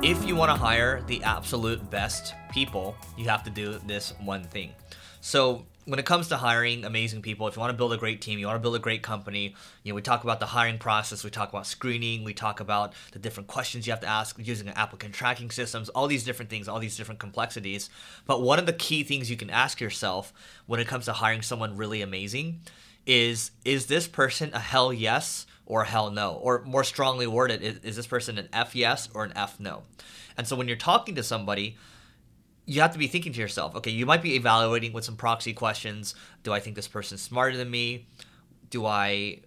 If you want to hire the absolute best people, you have to do this one thing. So, when it comes to hiring amazing people, if you want to build a great team, you want to build a great company, you know, we talk about the hiring process, we talk about screening, we talk about the different questions you have to ask using applicant tracking systems, all these different things, all these different complexities. But one of the key things you can ask yourself when it comes to hiring someone really amazing is is this person a hell yes or hell no? Or more strongly worded, is, is this person an F yes or an F no? And so when you're talking to somebody, you have to be thinking to yourself, okay, you might be evaluating with some proxy questions. Do I think this person's smarter than me? Do I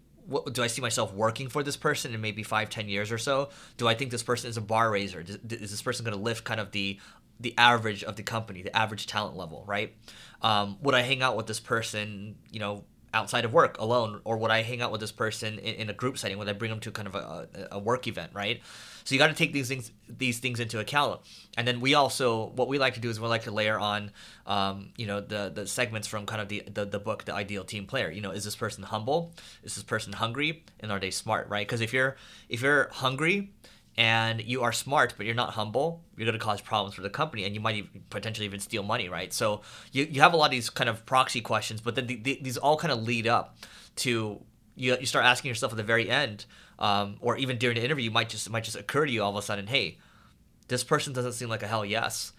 do I see myself working for this person in maybe five, ten years or so? Do I think this person is a bar raiser? Is, is this person going to lift kind of the the average of the company, the average talent level, right? Um, would I hang out with this person, you know, outside of work alone, or would I hang out with this person in, in a group setting? Would I bring them to kind of a, a work event, right? So you got to take these things these things into account. And then we also what we like to do is we like to layer on, um, you know, the the segments from kind of the, the the book, the ideal team player. You know, is this person humble? Is this person hungry? And are they smart? Right? Because if you're if you're hungry and you are smart but you're not humble you're going to cause problems for the company and you might even potentially even steal money right so you, you have a lot of these kind of proxy questions but then the, the, these all kind of lead up to you, you start asking yourself at the very end um, or even during the interview, might just might just occur to you all of a sudden, hey, this person doesn't seem like a hell yes.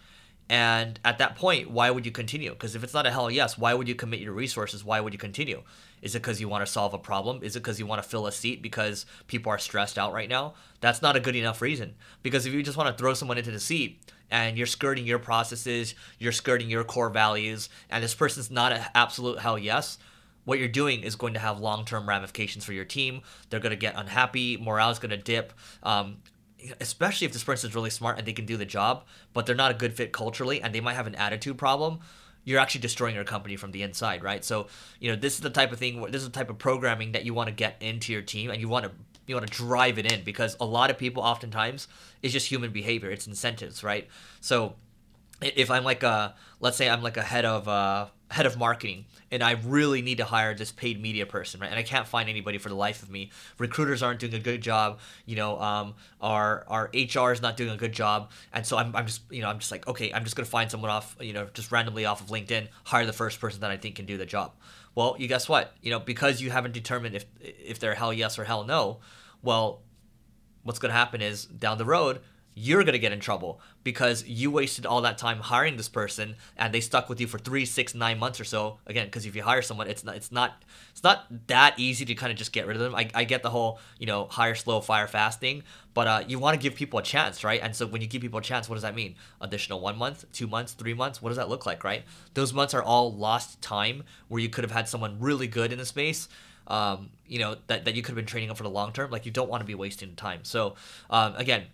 And at that point, why would you continue? Because if it's not a hell yes, why would you commit your resources? Why would you continue? Is it because you want to solve a problem? Is it because you want to fill a seat because people are stressed out right now? That's not a good enough reason. Because if you just want to throw someone into the seat and you're skirting your processes, you're skirting your core values, and this person's not an absolute hell yes, what you're doing is going to have long-term ramifications for your team. They're going to get unhappy. Morale is going to dip. Um, especially if this person is really smart and they can do the job, but they're not a good fit culturally and they might have an attitude problem. You're actually destroying your company from the inside, right? So, you know, this is the type of thing. This is the type of programming that you want to get into your team, and you want to you want to drive it in because a lot of people, oftentimes, it's just human behavior. It's incentives, right? So, if I'm like a, let's say I'm like a head of uh, head of marketing and I really need to hire this paid media person, right? And I can't find anybody for the life of me. Recruiters aren't doing a good job. You know, um, our our HR is not doing a good job, and so I'm, I'm just you know I'm just like okay, I'm just gonna find someone off you know just randomly off of LinkedIn, hire the first person that I think can do the job. Well, you guess what? You know, because you haven't determined if if they're hell yes or hell no. Well, what's gonna happen is down the road you're going to get in trouble because you wasted all that time hiring this person and they stuck with you for three six nine months or so. Again because if you hire someone it's not it's not it's not that easy to kind of just get rid of them. I, I get the whole you know hire slow fire fast thing but uh, you want to give people a chance right? And so when you give people a chance what does that mean? Additional one month two months three months? What does that look like right? Those months are all lost time where you could have had someone really good in the space um, you know that, that you could have been training up for the long term. Like you don't want to be wasting time. So um, again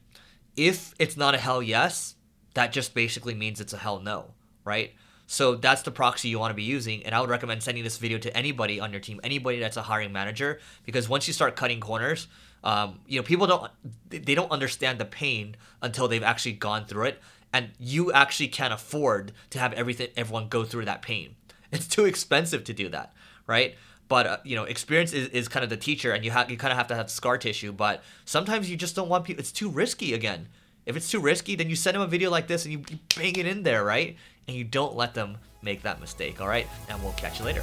if it's not a hell yes, that just basically means it's a hell no, right? So that's the proxy you want to be using. And I would recommend sending this video to anybody on your team, anybody that's a hiring manager, because once you start cutting corners, um, you know, people don't they don't understand the pain until they've actually gone through it. And you actually can't afford to have everything everyone go through that pain. It's too expensive to do that, right? But uh, you know, experience is, is kind of the teacher, and you have you kind of have to have scar tissue. But sometimes you just don't want people. It's too risky. Again, if it's too risky, then you send them a video like this and you, you bang it in there, right? And you don't let them make that mistake. All right, and we'll catch you later.